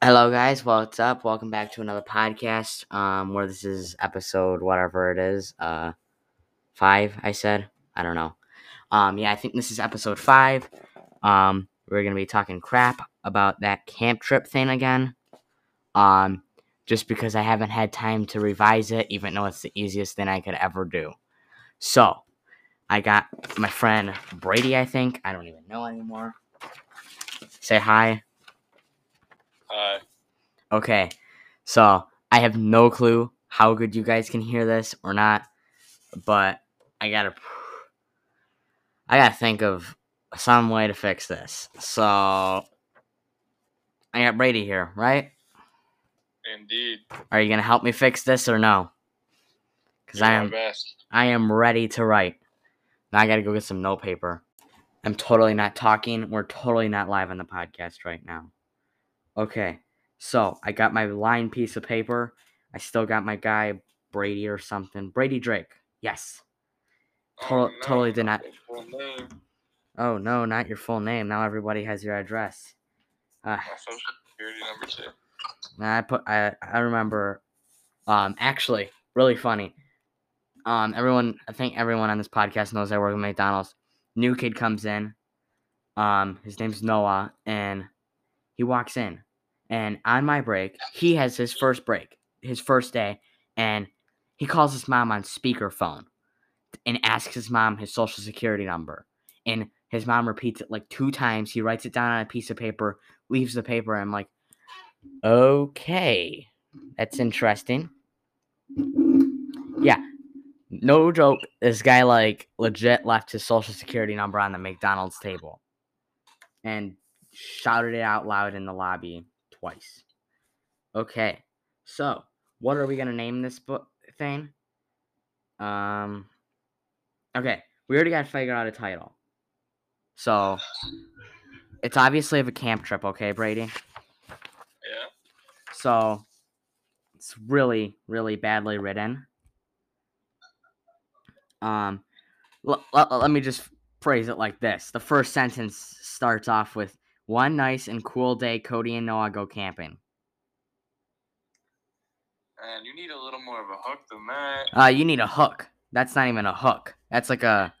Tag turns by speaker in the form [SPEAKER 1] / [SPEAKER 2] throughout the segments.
[SPEAKER 1] Hello, guys. What's up? Welcome back to another podcast. Um, where this is episode whatever it is. Uh, five. I said. I don't know. Um, yeah, I think this is episode five. Um, we're gonna be talking crap about that camp trip thing again. Um, just because I haven't had time to revise it, even though it's the easiest thing I could ever do. So, I got my friend Brady. I think I don't even know anymore. Say hi. Okay, so I have no clue how good you guys can hear this or not, but I gotta, I gotta think of some way to fix this. So I got Brady here, right?
[SPEAKER 2] Indeed.
[SPEAKER 1] Are you gonna help me fix this or no? Because I am. I am ready to write. Now I gotta go get some note paper. I'm totally not talking. We're totally not live on the podcast right now. Okay, so I got my line piece of paper. I still got my guy Brady or something. Brady Drake. Yes. Tot- totally did not-
[SPEAKER 2] your full name.
[SPEAKER 1] Oh no, not your full name. Now everybody has your address. Uh,
[SPEAKER 2] My social security number too.
[SPEAKER 1] I put I I remember um actually really funny. Um everyone I think everyone on this podcast knows I work at McDonald's. New kid comes in. Um his name's Noah and he walks in. And on my break, he has his first break, his first day, and he calls his mom on speakerphone and asks his mom his social security number. And his mom repeats it like two times. He writes it down on a piece of paper, leaves the paper, and I'm like, Okay, that's interesting. Yeah, no joke. This guy like legit left his social security number on the McDonald's table and shouted it out loud in the lobby twice. Okay, so what are we gonna name this book thing? Um, okay, we already got to figure out a title. So it's obviously of a camp trip, okay, Brady?
[SPEAKER 2] Yeah.
[SPEAKER 1] So it's really, really badly written. Um, l- l- let me just phrase it like this: the first sentence starts off with "One nice and cool day, Cody and Noah go camping."
[SPEAKER 2] And you need a little more of a hook than that.
[SPEAKER 1] Uh, you need a hook. That's not even a hook. That's like a.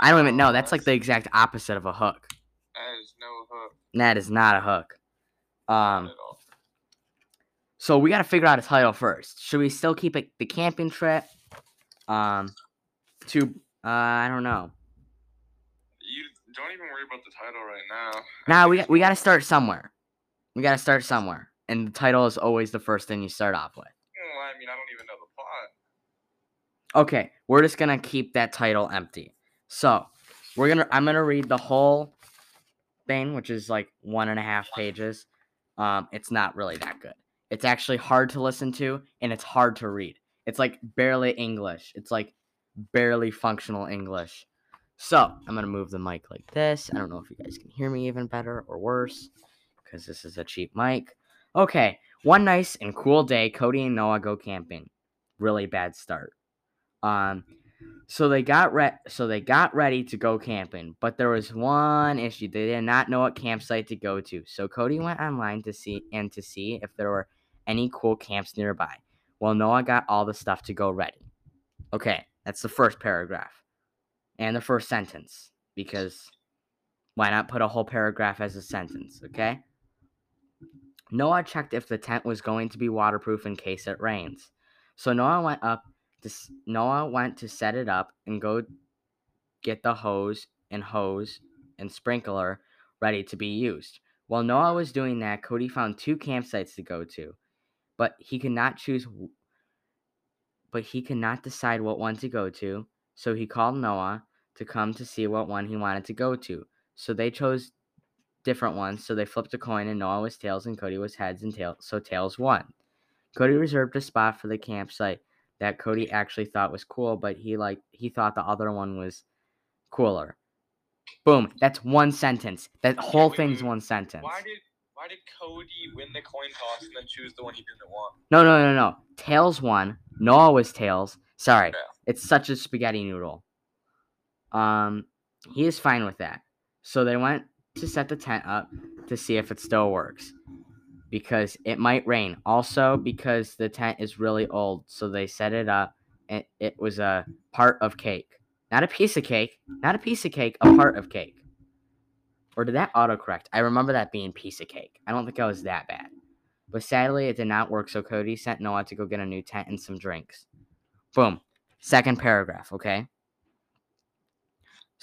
[SPEAKER 1] I don't even know. That's like the exact opposite of a hook.
[SPEAKER 2] That is no hook
[SPEAKER 1] That is not a hook. Um. So we got to figure out a title first. Should we still keep it the camping trip? Um, to uh, I don't know.
[SPEAKER 2] Don't even worry about the title right now.
[SPEAKER 1] Now we got, we got to start somewhere. We got to start somewhere, and the title is always the first thing you start off with.
[SPEAKER 2] Well, I mean, I don't even know the plot.
[SPEAKER 1] Okay, we're just gonna keep that title empty. So we're gonna I'm gonna read the whole thing, which is like one and a half pages. Um, it's not really that good. It's actually hard to listen to, and it's hard to read. It's like barely English. It's like barely functional English. So I'm gonna move the mic like this. I don't know if you guys can hear me even better or worse, because this is a cheap mic. Okay, one nice and cool day, Cody and Noah go camping. Really bad start. Um, so they got re- so they got ready to go camping, but there was one issue. They did not know what campsite to go to. So Cody went online to see and to see if there were any cool camps nearby. Well, Noah got all the stuff to go ready. Okay, that's the first paragraph. And the first sentence because why not put a whole paragraph as a sentence, okay? Noah checked if the tent was going to be waterproof in case it rains. So Noah went up to Noah went to set it up and go get the hose and hose and sprinkler ready to be used. While Noah was doing that, Cody found two campsites to go to, but he could not choose but he could not decide what one to go to, so he called Noah to come to see what one he wanted to go to. So they chose different ones, so they flipped a coin and Noah was tails and Cody was heads and tails, so tails won. Cody reserved a spot for the campsite that Cody actually thought was cool, but he like he thought the other one was cooler. Boom. That's one sentence. That whole
[SPEAKER 2] wait,
[SPEAKER 1] thing's
[SPEAKER 2] wait,
[SPEAKER 1] one sentence.
[SPEAKER 2] Why did Why did Cody win the coin toss and then choose the one he didn't want?
[SPEAKER 1] No, no, no, no. Tails won. Noah was tails. Sorry.
[SPEAKER 2] Yeah.
[SPEAKER 1] It's such a spaghetti noodle. Um, he is fine with that. So they went to set the tent up to see if it still works. because it might rain. Also, because the tent is really old, so they set it up. And it was a part of cake. Not a piece of cake. Not a piece of cake, a part of cake. Or did that autocorrect? I remember that being piece of cake. I don't think I was that bad. But sadly, it did not work, so Cody sent Noah to go get a new tent and some drinks. Boom. Second paragraph, okay?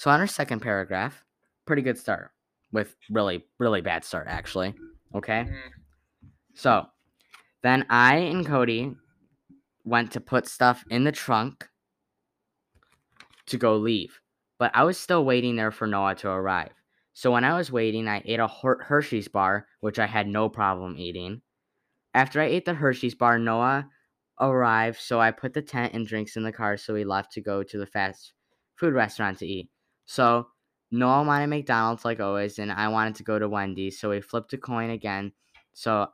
[SPEAKER 1] So on our second paragraph, pretty good start. With really, really bad start, actually. Okay?
[SPEAKER 2] Mm,
[SPEAKER 1] So then I and Cody went to put stuff in the trunk to go leave. But I was still waiting there for Noah to arrive. So when I was waiting, I ate a Hershey's bar, which I had no problem eating. After I ate the Hershey's bar, Noah arrived, so I put the tent and drinks in the car, so we left to go to the fast food restaurant to eat. So Noah wanted McDonald's like always, and I wanted to go to Wendy's, so we flipped a coin again. So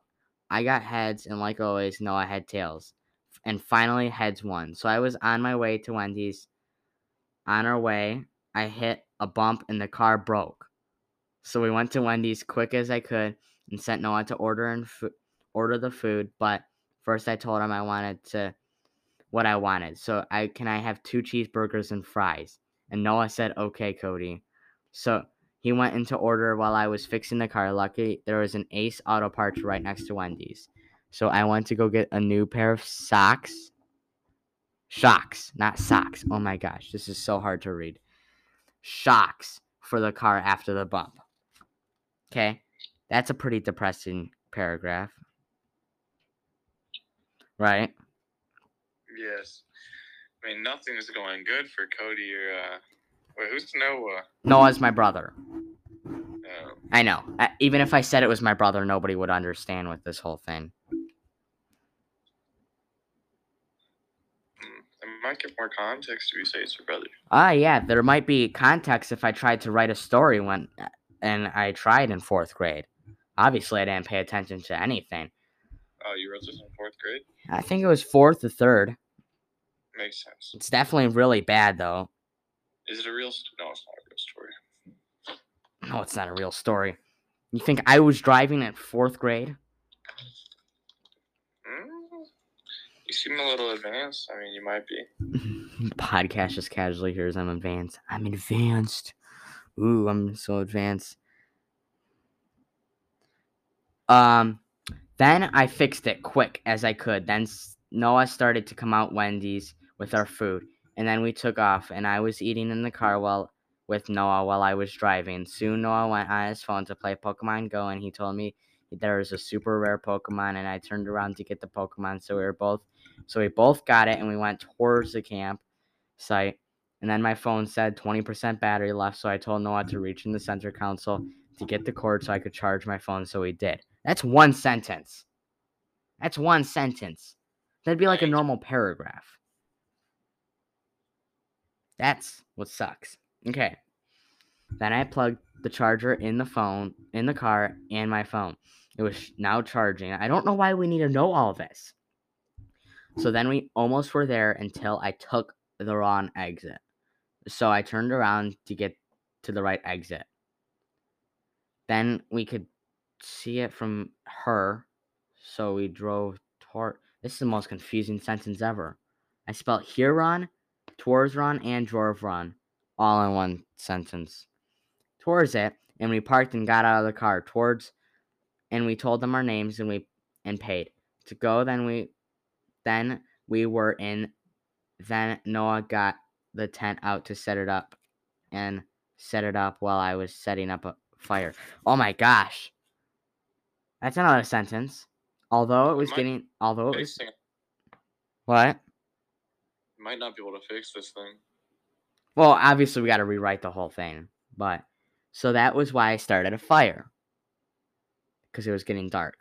[SPEAKER 1] I got heads, and like always, Noah had tails. And finally, heads won. So I was on my way to Wendy's. On our way, I hit a bump, and the car broke. So we went to Wendy's quick as I could and sent Noah to order and fo- order the food. But first, I told him I wanted to what I wanted. So I can I have two cheeseburgers and fries. And Noah said, "Okay, Cody." So he went into order while I was fixing the car. Lucky there was an Ace Auto Parts right next to Wendy's. So I went to go get a new pair of socks. Shocks, not socks. Oh my gosh, this is so hard to read. Shocks for the car after the bump. Okay, that's a pretty depressing paragraph. Right?
[SPEAKER 2] yes. I mean, nothing's going good for Cody or. Uh... Wait, who's Noah?
[SPEAKER 1] Noah's my brother.
[SPEAKER 2] Uh,
[SPEAKER 1] I know. I, even if I said it was my brother, nobody would understand with this whole thing.
[SPEAKER 2] mm, it might get more context if you say it's your brother.
[SPEAKER 1] Ah, yeah, there might be context if I tried to write a story when, and I tried in fourth grade. Obviously, I didn't pay attention to anything.
[SPEAKER 2] Oh, you wrote this in fourth grade?
[SPEAKER 1] I think it was fourth or third.
[SPEAKER 2] Makes sense.
[SPEAKER 1] It's definitely really bad, though.
[SPEAKER 2] Is it a real? St- no, it's not a real story.
[SPEAKER 1] No, it's not a real story. You think I was driving at fourth grade?
[SPEAKER 2] Mm, you seem a little advanced. I mean, you might be.
[SPEAKER 1] Podcast just casually hears I'm advanced. I'm advanced. Ooh, I'm so advanced. Um, then I fixed it quick as I could. Then Noah started to come out Wendy's with our food, and then we took off. And I was eating in the car while with Noah while I was driving. Soon Noah went on his phone to play Pokemon Go, and he told me there was a super rare Pokemon, and I turned around to get the Pokemon. So we were both, so we both got it, and we went towards the camp site. And then my phone said 20% battery left, so I told Noah to reach in the center console to get the cord so I could charge my phone. So he did. That's one sentence. That's one sentence. That'd be like a normal paragraph. That's what sucks. Okay. Then I plugged the charger in the phone, in the car, and my phone. It was now charging. I don't know why we need to know all this. So then we almost were there until I took the wrong exit. So I turned around to get to the right exit. Then we could see it from her. So we drove toward. This is the most confusing sentence ever. I spelled Huron, Torsron, and Jorvron all in one sentence. Towards it, and we parked and got out of the car. Towards, and we told them our names and we and paid to go. Then we, then we were in. Then Noah got the tent out to set it up, and set it up while I was setting up a fire. Oh my gosh, that's another sentence. Although it was getting, although it was what?
[SPEAKER 2] Might not be able to fix this thing.
[SPEAKER 1] Well, obviously we got to rewrite the whole thing, but so that was why I started a fire because it was getting dark.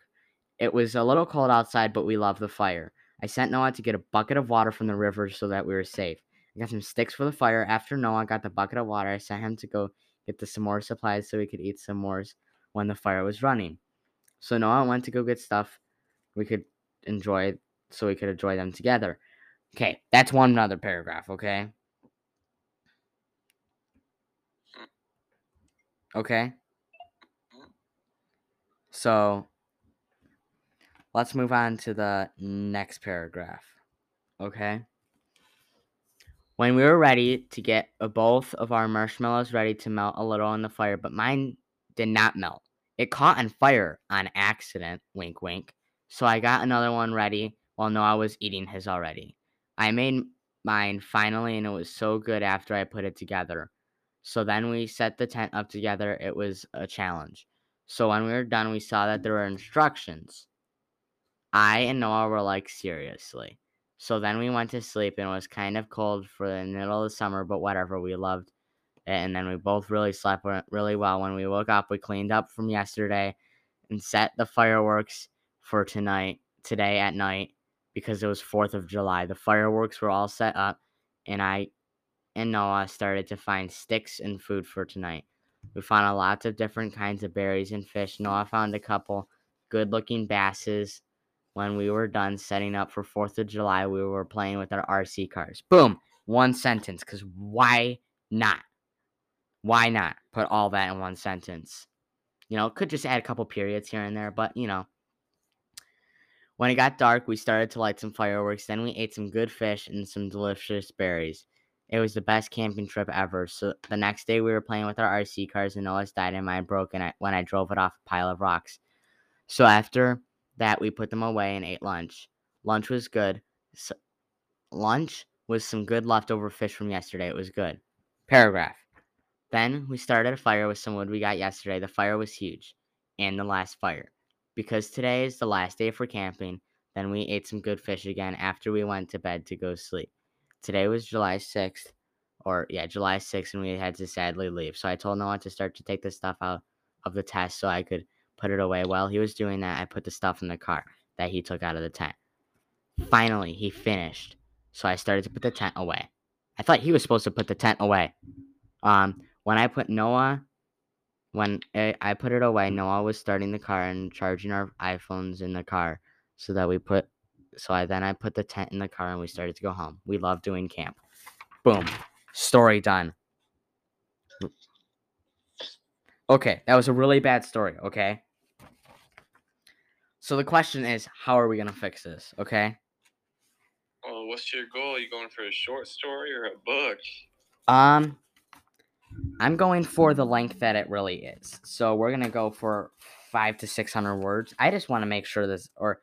[SPEAKER 1] It was a little cold outside, but we loved the fire. I sent Noah to get a bucket of water from the river so that we were safe. I got some sticks for the fire. After Noah got the bucket of water, I sent him to go get the some more supplies so we could eat some s'mores when the fire was running. So Noah went to go get stuff we could enjoy, so we could enjoy them together. Okay, that's one another paragraph. Okay. Okay. So let's move on to the next paragraph. Okay. When we were ready to get both of our marshmallows ready to melt a little in the fire, but mine did not melt. It caught on fire on accident, wink wink. So I got another one ready while Noah was eating his already. I made mine finally, and it was so good after I put it together. So then we set the tent up together. It was a challenge. So when we were done, we saw that there were instructions. I and Noah were like, seriously. So then we went to sleep and it was kind of cold for the middle of the summer, but whatever. We loved it. And then we both really slept really well. When we woke up, we cleaned up from yesterday and set the fireworks for tonight, today at night, because it was 4th of July. The fireworks were all set up, and I and Noah started to find sticks and food for tonight. We found a lots of different kinds of berries and fish. Noah found a couple good looking basses. When we were done setting up for 4th of July, we were playing with our RC cars. Boom! One sentence, because why not? Why not put all that in one sentence? You know, could just add a couple periods here and there, but you know. When it got dark, we started to light some fireworks. Then we ate some good fish and some delicious berries. It was the best camping trip ever. So the next day we were playing with our RC cars and Noah's died and mine broke when I drove it off a pile of rocks. So after that we put them away and ate lunch. Lunch was good. So, lunch was some good leftover fish from yesterday. It was good. Paragraph. Then we started a fire with some wood we got yesterday. The fire was huge. And the last fire. Because today is the last day for camping, then we ate some good fish again after we went to bed to go sleep today was July 6th, or yeah, July 6th, and we had to sadly leave. So I told Noah to start to take the stuff out of the test so I could put it away. While he was doing that, I put the stuff in the car that he took out of the tent. Finally, he finished. So I started to put the tent away. I thought he was supposed to put the tent away. Um, when I put Noah, when I put it away, Noah was starting the car and charging our iPhones in the car so that we put so I then I put the tent in the car and we started to go home. We love doing camp. Boom. Story done. Okay, that was a really bad story, okay? So the question is, how are we gonna fix this, okay?
[SPEAKER 2] Well, what's your goal? Are you going for a short story or a book?
[SPEAKER 1] Um I'm going for the length that it really is. So we're gonna go for five to six hundred words. I just want to make sure this or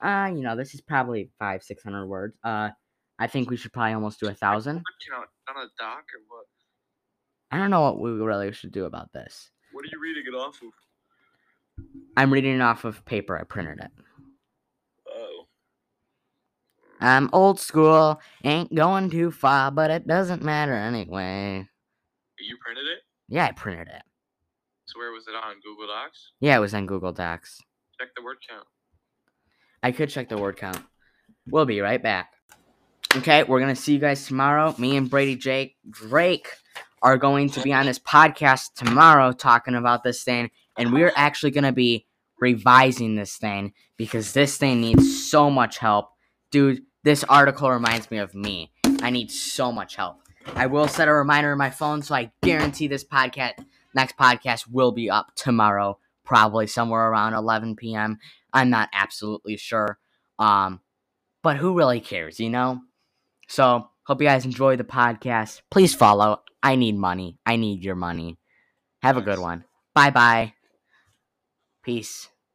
[SPEAKER 1] uh, you know, this is probably five, six hundred words. Uh, I think we should probably almost do a thousand.
[SPEAKER 2] Count on a doc or what?
[SPEAKER 1] I don't know what we really should do about this.
[SPEAKER 2] What are you reading it off of?
[SPEAKER 1] I'm reading it off of paper. I printed it.
[SPEAKER 2] Oh.
[SPEAKER 1] I'm old school, ain't going too far, but it doesn't matter anyway.
[SPEAKER 2] You printed it?
[SPEAKER 1] Yeah, I printed it.
[SPEAKER 2] So where was it on? Google Docs?
[SPEAKER 1] Yeah, it was on Google Docs.
[SPEAKER 2] Check the word count.
[SPEAKER 1] I could check the word count. We'll be right back. Okay, we're gonna see you guys tomorrow. Me and Brady Jake Drake are going to be on this podcast tomorrow talking about this thing, and we're actually gonna be revising this thing because this thing needs so much help. Dude, this article reminds me of me. I need so much help. I will set a reminder in my phone so I guarantee this podcast next podcast will be up tomorrow, probably somewhere around 11 p.m. I'm not absolutely sure. Um, but who really cares, you know? So, hope you guys enjoy the podcast. Please follow. I need money. I need your money. Have a good one. Bye bye. Peace.